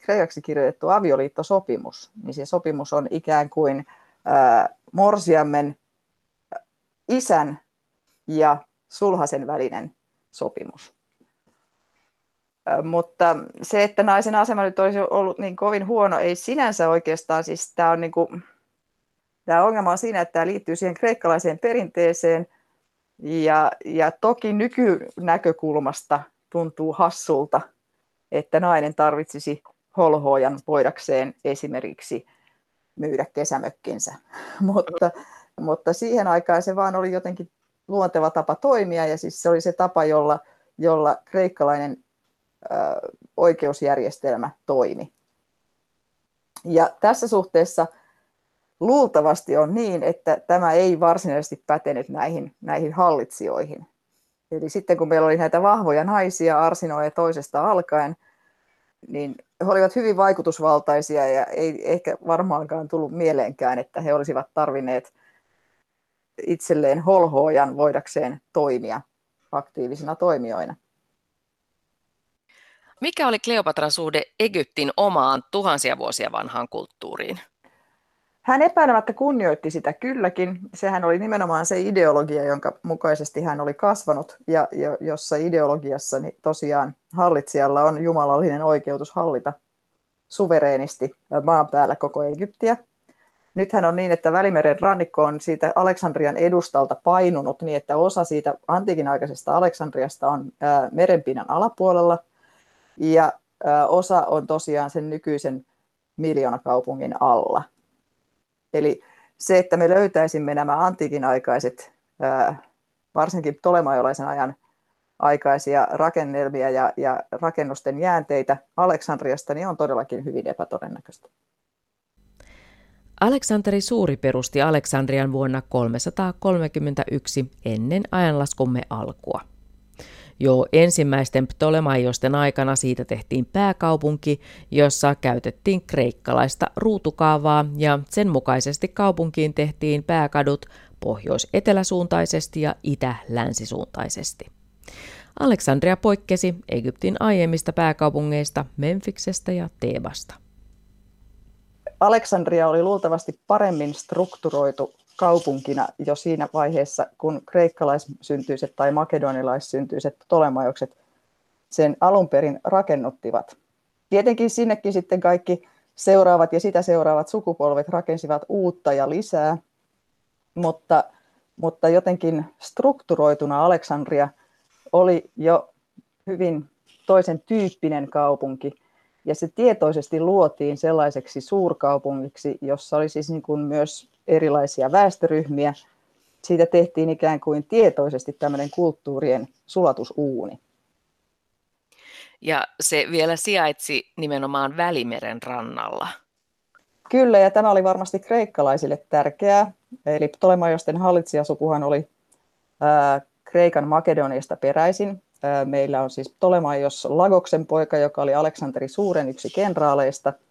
C: kreikaksi kirjoitettu avioliittosopimus, niin se sopimus on ikään kuin morsiammen isän ja sulhasen välinen sopimus. Mutta se, että naisen asema nyt olisi ollut niin kovin huono, ei sinänsä oikeastaan, siis tämä on niin kuin, Tämä ongelma on siinä, että tämä liittyy siihen kreikkalaiseen perinteeseen ja, ja toki nykynäkökulmasta tuntuu hassulta, että nainen tarvitsisi holhojan voidakseen esimerkiksi myydä kesämökkinsä. mutta, mutta siihen aikaan se vaan oli jotenkin luonteva tapa toimia ja siis se oli se tapa, jolla, jolla kreikkalainen ö, oikeusjärjestelmä toimi. Ja tässä suhteessa – luultavasti on niin, että tämä ei varsinaisesti pätenyt näihin, näihin hallitsijoihin. Eli sitten kun meillä oli näitä vahvoja naisia Arsinoa ja toisesta alkaen, niin he olivat hyvin vaikutusvaltaisia ja ei ehkä varmaankaan tullut mieleenkään, että he olisivat tarvinneet itselleen holhoojan voidakseen toimia aktiivisina toimijoina.
A: Mikä oli Kleopatran suhde Egyptin omaan tuhansia vuosia vanhaan kulttuuriin?
C: Hän epäilemättä kunnioitti sitä kylläkin. Sehän oli nimenomaan se ideologia, jonka mukaisesti hän oli kasvanut ja, jossa ideologiassa niin tosiaan hallitsijalla on jumalallinen oikeutus hallita suvereenisti maan päällä koko Egyptiä. Nythän on niin, että Välimeren rannikko on siitä Aleksandrian edustalta painunut niin, että osa siitä antiikin aikaisesta Aleksandriasta on merenpinnan alapuolella ja osa on tosiaan sen nykyisen miljoonakaupungin alla. Eli se, että me löytäisimme nämä antiikin aikaiset, varsinkin tolemajolaisen ajan aikaisia rakennelmia ja, ja rakennusten jäänteitä Aleksandriasta, niin on todellakin hyvin epätodennäköistä.
A: Aleksanteri Suuri perusti Aleksandrian vuonna 331 ennen ajanlaskumme alkua. Jo ensimmäisten Ptolemaiosten aikana siitä tehtiin pääkaupunki, jossa käytettiin kreikkalaista ruutukaavaa ja sen mukaisesti kaupunkiin tehtiin pääkadut pohjois-eteläsuuntaisesti ja itä-länsisuuntaisesti. Aleksandria poikkesi Egyptin aiemmista pääkaupungeista Memfiksestä ja Teebasta.
C: Aleksandria oli luultavasti paremmin strukturoitu kaupunkina jo siinä vaiheessa, kun kreikkalaissyntyiset tai makedonilaissyntyiset Ptolemaiokset sen alun perin rakennuttivat. Tietenkin sinnekin sitten kaikki seuraavat ja sitä seuraavat sukupolvet rakensivat uutta ja lisää, mutta, mutta jotenkin strukturoituna Aleksandria oli jo hyvin toisen tyyppinen kaupunki, ja se tietoisesti luotiin sellaiseksi suurkaupungiksi, jossa oli siis niin kuin myös erilaisia väestöryhmiä. Siitä tehtiin ikään kuin tietoisesti tämmöinen kulttuurien sulatusuuni.
A: Ja se vielä sijaitsi nimenomaan Välimeren rannalla.
C: Kyllä, ja tämä oli varmasti kreikkalaisille tärkeää. Eli Ptolemaiosten hallitsijasukuhan oli ää, Kreikan Makedoniasta peräisin. Meillä on siis Ptolemaios Lagoksen poika, joka oli Aleksanteri Suuren yksi kenraaleista –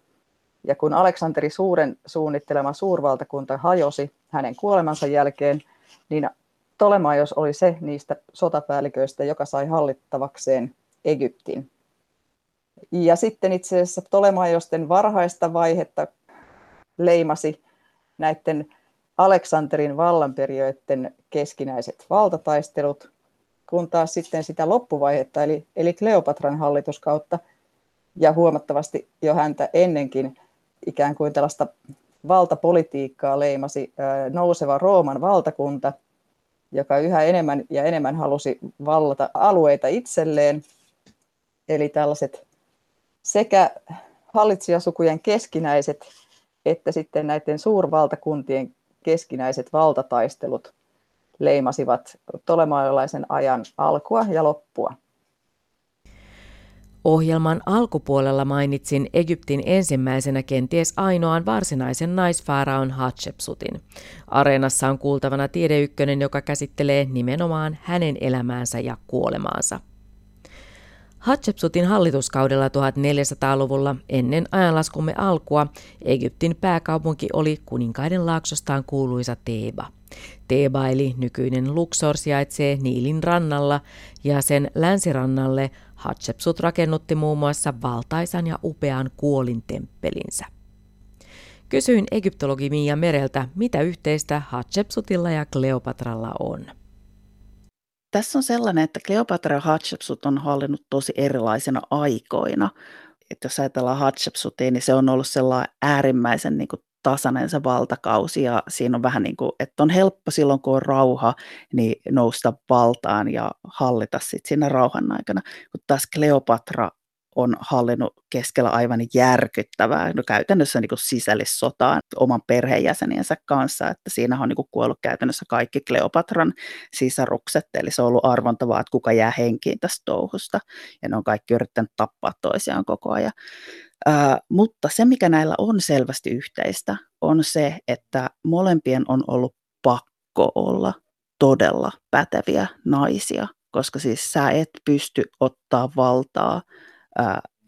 C: ja kun Aleksanteri Suuren suunnittelema suurvaltakunta hajosi hänen kuolemansa jälkeen, niin Tolemaios oli se niistä sotapäälliköistä, joka sai hallittavakseen Egyptin. Ja sitten itse asiassa Tolemaiosten varhaista vaihetta leimasi näiden Aleksanterin vallanperiöiden keskinäiset valtataistelut, kun taas sitten sitä loppuvaihetta, eli, eli Kleopatran hallituskautta, ja huomattavasti jo häntä ennenkin ikään kuin tällaista valtapolitiikkaa leimasi nouseva Rooman valtakunta, joka yhä enemmän ja enemmän halusi vallata alueita itselleen. Eli tällaiset sekä hallitsijasukujen keskinäiset että sitten näiden suurvaltakuntien keskinäiset valtataistelut leimasivat tolemailaisen ajan alkua ja loppua.
A: Ohjelman alkupuolella mainitsin Egyptin ensimmäisenä kenties ainoan varsinaisen naisfaaraon Hatshepsutin. Areenassa on kuultavana tiedeykkönen, joka käsittelee nimenomaan hänen elämäänsä ja kuolemaansa. Hatshepsutin hallituskaudella 1400-luvulla ennen ajanlaskumme alkua Egyptin pääkaupunki oli kuninkaiden laaksostaan kuuluisa Teeba. Teeba eli nykyinen Luxor sijaitsee Niilin rannalla ja sen länsirannalle Hatshepsut rakennutti muun muassa valtaisan ja upean kuolintemppelinsä. Kysyin egyptologi Mia Mereltä, mitä yhteistä Hatshepsutilla ja Kleopatralla on.
B: Tässä on sellainen, että Kleopatra ja Hatshepsut on hallinnut tosi erilaisina aikoina. Että jos ajatellaan Hatshepsutia, niin se on ollut sellainen äärimmäisen niin kuin tasainen se valtakausi ja siinä on vähän niin kuin, että on helppo silloin kun on rauha, niin nousta valtaan ja hallita sitten siinä rauhan aikana. Kun taas Kleopatra on hallinnut keskellä aivan järkyttävää, no käytännössä niin sisällissotaan oman perheenjäseniensä kanssa, että siinä on niin kuin kuollut käytännössä kaikki Kleopatran sisarukset, eli se on ollut arvontavaa, että kuka jää henkiin tästä touhusta, ja ne on kaikki yrittänyt tappaa toisiaan koko ajan. Ää, mutta se, mikä näillä on selvästi yhteistä, on se, että molempien on ollut pakko olla todella päteviä naisia, koska siis sä et pysty ottaa valtaa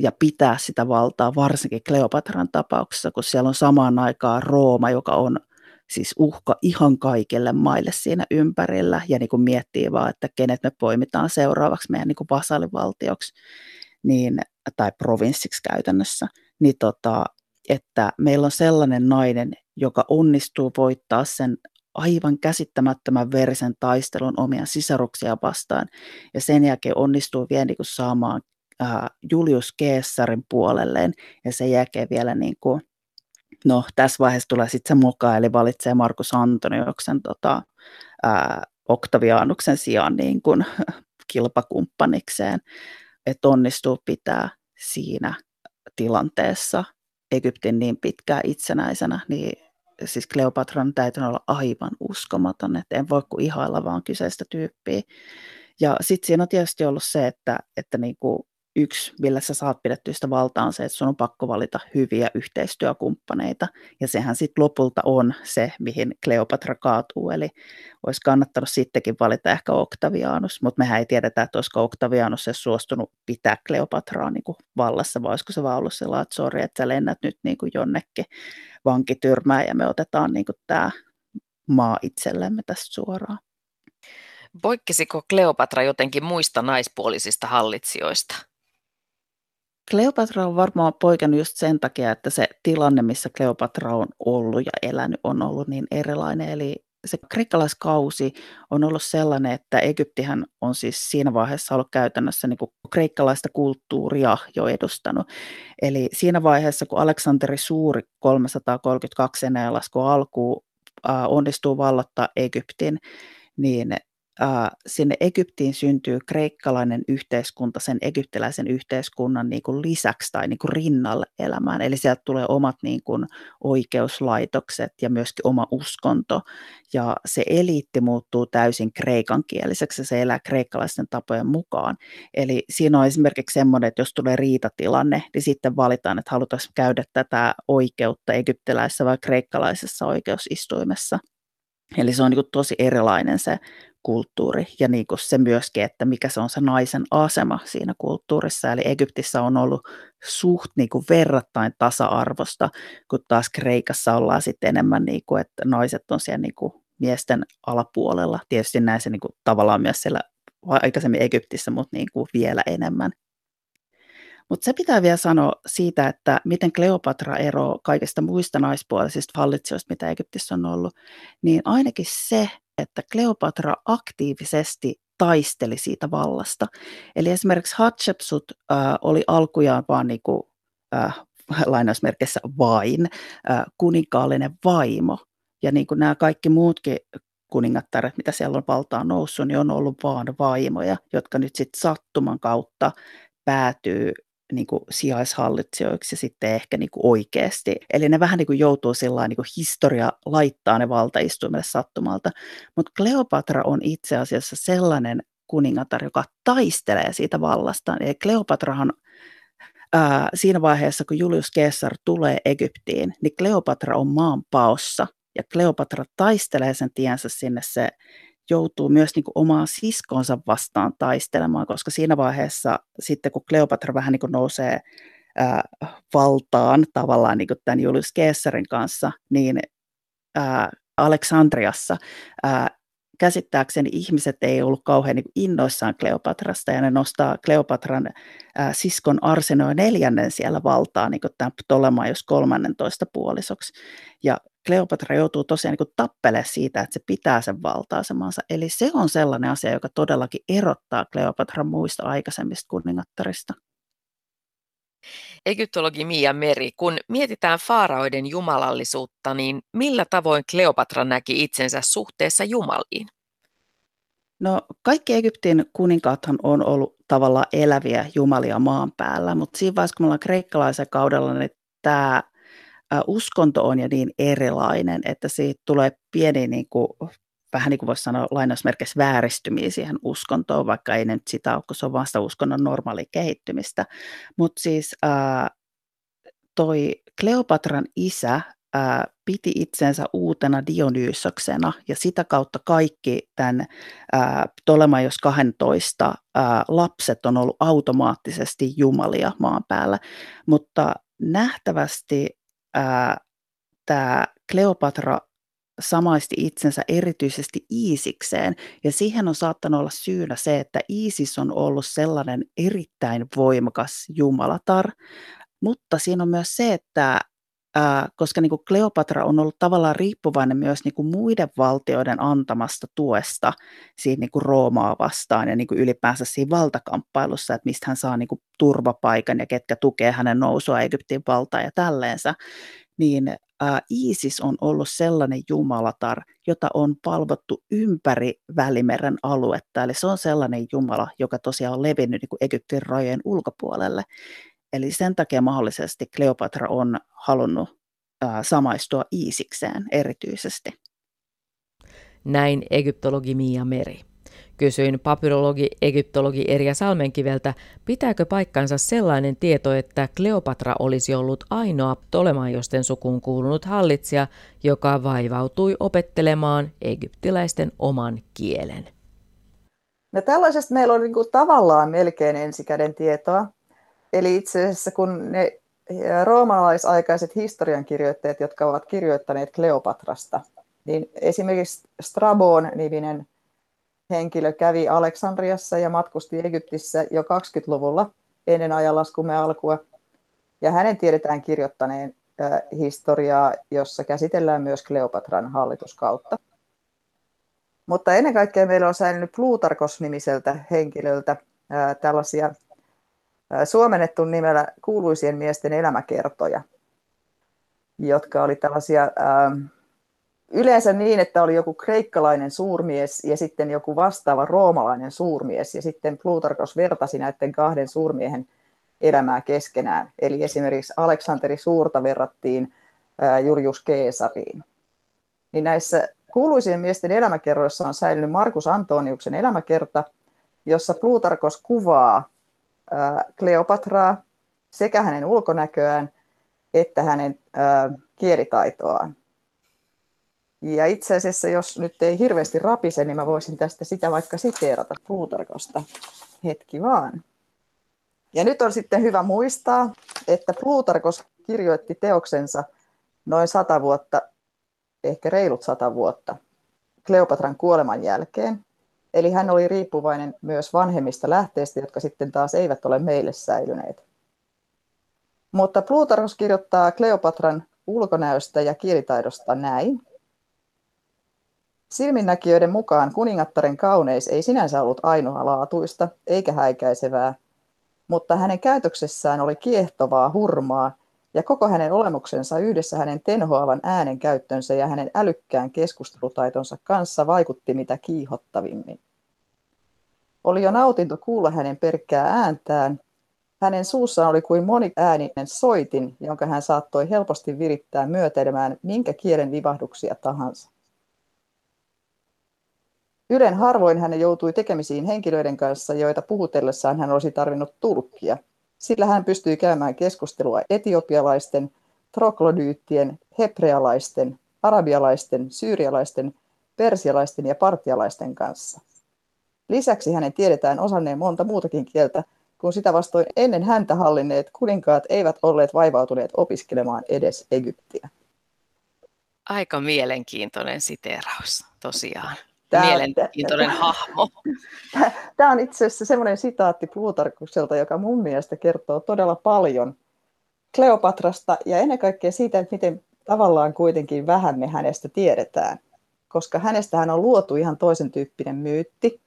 B: ja pitää sitä valtaa, varsinkin Kleopatran tapauksessa, kun siellä on samaan aikaan Rooma, joka on siis uhka ihan kaikille maille siinä ympärillä, ja niin kuin miettii vaan, että kenet me poimitaan seuraavaksi meidän niin vasallivaltioksi niin, tai provinssiksi käytännössä, niin tota, että meillä on sellainen nainen, joka onnistuu voittaa sen aivan käsittämättömän verisen taistelun omia sisaruksia vastaan, ja sen jälkeen onnistuu vielä niin kuin saamaan äh, Julius Caesarin puolelleen ja sen jälkeen vielä niin kuin, no tässä vaiheessa tulee sitten se mukaan, eli valitsee Markus Antonioksen tota, äh, Oktavianuksen sijaan niin kuin, kilpakumppanikseen, että onnistuu pitää siinä tilanteessa Egyptin niin pitkään itsenäisenä, niin siis Kleopatran täytyy olla aivan uskomaton, että en voi kuin ihailla vaan kyseistä tyyppiä. Ja sitten siinä on tietysti ollut se, että, että niin kuin yksi, millä sä saat pidettyä sitä valtaa, on se, että sun on pakko valita hyviä yhteistyökumppaneita. Ja sehän sitten lopulta on se, mihin Kleopatra kaatuu. Eli olisi kannattanut sittenkin valita ehkä Octavianus, mutta mehän ei tiedetä, että olisiko Octavianus edes suostunut pitää Kleopatraa niin kuin vallassa, vai olisiko se vaan ollut sillä että sori, että sä lennät nyt niin kuin jonnekin vankityrmään ja me otetaan niin kuin tämä maa itsellemme tästä suoraan.
A: Poikkisiko Kleopatra jotenkin muista naispuolisista hallitsijoista?
B: Kleopatra on varmaan poikennut just sen takia, että se tilanne, missä Kleopatra on ollut ja elänyt, on ollut niin erilainen. Eli se kreikkalaiskausi on ollut sellainen, että Egyptihän on siis siinä vaiheessa ollut käytännössä niin kuin kreikkalaista kulttuuria jo edustanut. Eli siinä vaiheessa, kun Aleksanteri Suuri 332 ennen laskun alkuun onnistuu vallottaa Egyptin, niin sinne Egyptiin syntyy kreikkalainen yhteiskunta sen egyptiläisen yhteiskunnan niin kuin lisäksi tai niin kuin rinnalle elämään. Eli sieltä tulee omat niin kuin oikeuslaitokset ja myöskin oma uskonto. Ja se eliitti muuttuu täysin kreikankieliseksi ja se elää kreikkalaisten tapojen mukaan. Eli siinä on esimerkiksi semmoinen, että jos tulee riitatilanne, niin sitten valitaan, että halutaanko käydä tätä oikeutta egyptiläisessä vai kreikkalaisessa oikeusistuimessa. Eli se on niin tosi erilainen se kulttuuri ja niin kuin se myöskin, että mikä se on se naisen asema siinä kulttuurissa. Eli Egyptissä on ollut suht niin kuin verrattain tasa-arvosta, kun taas Kreikassa ollaan sitten enemmän niin kuin, että naiset on siellä niin kuin miesten alapuolella. Tietysti näin se niin kuin tavallaan myös siellä aikaisemmin Egyptissä, mutta niin kuin vielä enemmän. Mutta se pitää vielä sanoa siitä, että miten Kleopatra eroaa kaikista muista naispuolisista hallitsijoista, mitä Egyptissä on ollut, niin ainakin se, että Kleopatra aktiivisesti taisteli siitä vallasta. Eli esimerkiksi Hatshepsut äh, oli alkujaan vaan niin kuin, äh, lainausmerkissä vain äh, kuninkaallinen vaimo. Ja niin kuin nämä kaikki muutkin kuningattaret, mitä siellä on valtaan noussut, niin on ollut vaan vaimoja, jotka nyt sitten sattuman kautta päätyy niin kuin sijaishallitsijoiksi sitten ehkä niin kuin oikeasti. Eli ne vähän niin kuin joutuu sillä niin kuin historia laittaa ne valtaistuimelle sattumalta. Mutta Kleopatra on itse asiassa sellainen kuningatar, joka taistelee siitä vallasta. Eli Kleopatrahan ää, siinä vaiheessa, kun Julius Caesar tulee Egyptiin, niin Kleopatra on maan paossa. Ja Kleopatra taistelee sen tiensä sinne se joutuu myös niin kuin omaa siskonsa vastaan taistelemaan, koska siinä vaiheessa sitten kun Kleopatra vähän niin kuin nousee ää, valtaan tavallaan niin kuin tämän Julius Caesarin kanssa, niin ää, Aleksandriassa ää, käsittääkseni ihmiset ei ollut kauhean niin innoissaan Kleopatrasta ja ne nostaa Kleopatran ää, siskon Arsenoa neljännen siellä valtaa niin tämän Ptolemaios 13 puolisoksi. Ja Kleopatra joutuu tosiaan niin tappelemaan siitä, että se pitää sen valta-asemansa. Eli se on sellainen asia, joka todellakin erottaa Kleopatran muista aikaisemmista kuningattarista.
A: Egyptologi Mia Meri, kun mietitään faaraoiden jumalallisuutta, niin millä tavoin Kleopatra näki itsensä suhteessa jumaliin?
B: No kaikki Egyptin kuninkaathan on ollut tavallaan eläviä jumalia maan päällä, mutta siinä vaiheessa, kun me ollaan kreikkalaisen kaudella, niin tämä uskonto on jo niin erilainen, että siitä tulee pieni niin kuin, vähän niin kuin voisi sanoa lainausmerkeissä vääristymiä siihen uskontoon, vaikka ei nyt sitä ole, kun se on vasta uskonnon normaali kehittymistä. Mutta siis ää, toi Kleopatran isä ää, piti itsensä uutena Dionyysoksena ja sitä kautta kaikki tämän ää, Ptolemaios 12 ää, lapset on ollut automaattisesti jumalia maan päällä, mutta nähtävästi tämä Kleopatra samaisti itsensä erityisesti Iisikseen, ja siihen on saattanut olla syynä se, että Iisis on ollut sellainen erittäin voimakas jumalatar, mutta siinä on myös se, että ää, koska niin kuin Kleopatra on ollut tavallaan riippuvainen myös niin kuin muiden valtioiden antamasta tuesta siinä niin kuin Roomaa vastaan ja niin kuin ylipäänsä siinä valtakamppailussa, että mistä hän saa niin kuin turvapaikan ja ketkä tukee hänen nousua Egyptin valtaan ja tälleensä, niin Iisis on ollut sellainen jumalatar, jota on palvottu ympäri Välimeren aluetta. Eli se on sellainen jumala, joka tosiaan on levinnyt niin kuin Egyptin rajojen ulkopuolelle. Eli sen takia mahdollisesti Kleopatra on halunnut ää, samaistua Iisikseen erityisesti.
A: Näin egyptologi Mia Meri. Kysyin papyrologi egyptologi Erja Salmenkiveltä, pitääkö paikkansa sellainen tieto, että Kleopatra olisi ollut ainoa Ptolemaiosten sukuun kuulunut hallitsija, joka vaivautui opettelemaan egyptiläisten oman kielen.
C: No tällaisesta meillä on niin kuin tavallaan melkein ensikäden tietoa. Eli itse asiassa kun ne roomalaisaikaiset historiankirjoittajat, jotka ovat kirjoittaneet Kleopatrasta, niin esimerkiksi Strabon niminen henkilö kävi Aleksandriassa ja matkusti Egyptissä jo 20-luvulla ennen ajanlaskumme alkua. Ja hänen tiedetään kirjoittaneen historiaa, jossa käsitellään myös Kleopatran hallituskautta. Mutta ennen kaikkea meillä on säilynyt Plutarkos-nimiseltä henkilöltä tällaisia suomennettu nimellä kuuluisien miesten elämäkertoja, jotka oli tällaisia yleensä niin, että oli joku kreikkalainen suurmies ja sitten joku vastaava roomalainen suurmies ja sitten Plutarkos vertasi näiden kahden suurmiehen elämää keskenään. Eli esimerkiksi Aleksanteri Suurta verrattiin Julius Keesariin. Niin näissä kuuluisien miesten elämäkerroissa on säilynyt Markus Antoniuksen elämäkerta, jossa Plutarkos kuvaa Kleopatraa sekä hänen ulkonäköään että hänen kielitaitoaan. Ja itse asiassa, jos nyt ei hirveästi rapise, niin mä voisin tästä sitä vaikka siteerata Plutarkosta. Hetki vaan. Ja nyt on sitten hyvä muistaa, että Plutarkos kirjoitti teoksensa noin sata vuotta, ehkä reilut sata vuotta, Kleopatran kuoleman jälkeen. Eli hän oli riippuvainen myös vanhemmista lähteistä, jotka sitten taas eivät ole meille säilyneet. Mutta Plutarkos kirjoittaa Kleopatran ulkonäöstä ja kielitaidosta näin. Silminnäkijöiden mukaan kuningattaren kauneis ei sinänsä ollut ainoalaatuista eikä häikäisevää, mutta hänen käytöksessään oli kiehtovaa hurmaa ja koko hänen olemuksensa yhdessä hänen tenhoavan äänen käyttönsä ja hänen älykkään keskustelutaitonsa kanssa vaikutti mitä kiihottavimmin. Oli jo nautinto kuulla hänen perkkää ääntään. Hänen suussaan oli kuin moniääninen soitin, jonka hän saattoi helposti virittää myötelemään minkä kielen vivahduksia tahansa. Ylen harvoin hän joutui tekemisiin henkilöiden kanssa, joita puhutellessaan hän olisi tarvinnut tulkkia, sillä hän pystyi käymään keskustelua etiopialaisten, troglodyyttien, hebrealaisten, arabialaisten, syyrialaisten persialaisten ja partialaisten kanssa. Lisäksi hänen tiedetään osanneen monta muutakin kieltä, kun sitä vastoin ennen häntä hallinneet kuninkaat eivät olleet vaivautuneet opiskelemaan edes Egyptiä.
A: Aika mielenkiintoinen siteraus, tosiaan. Tämä, mielenkiintoinen tämä, hahmo.
C: Tämä on itse asiassa semmoinen sitaatti Plutarkukselta, joka mun mielestä kertoo todella paljon Kleopatrasta ja ennen kaikkea siitä, että miten tavallaan kuitenkin vähän me hänestä tiedetään. Koska hänestähän on luotu ihan toisen tyyppinen myytti.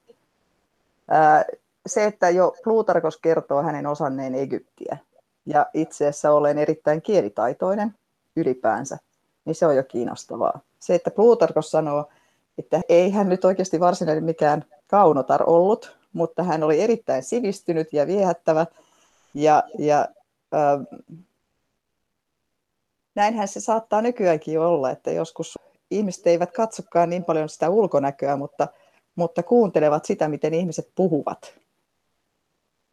C: Se, että jo Plutarkos kertoo hänen osanneen Egyptiä ja itse asiassa olen erittäin kielitaitoinen ylipäänsä, niin se on jo kiinnostavaa. Se, että Plutarkos sanoo, että ei hän nyt oikeasti varsinainen mikään kaunotar ollut, mutta hän oli erittäin sivistynyt ja viehättävä. Ja, ja äh, näinhän se saattaa nykyäänkin olla, että joskus ihmiset eivät katsokaan niin paljon sitä ulkonäköä, mutta, mutta kuuntelevat sitä, miten ihmiset puhuvat.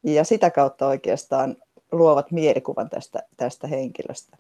C: Ja sitä kautta oikeastaan luovat mielikuvan tästä, tästä henkilöstä.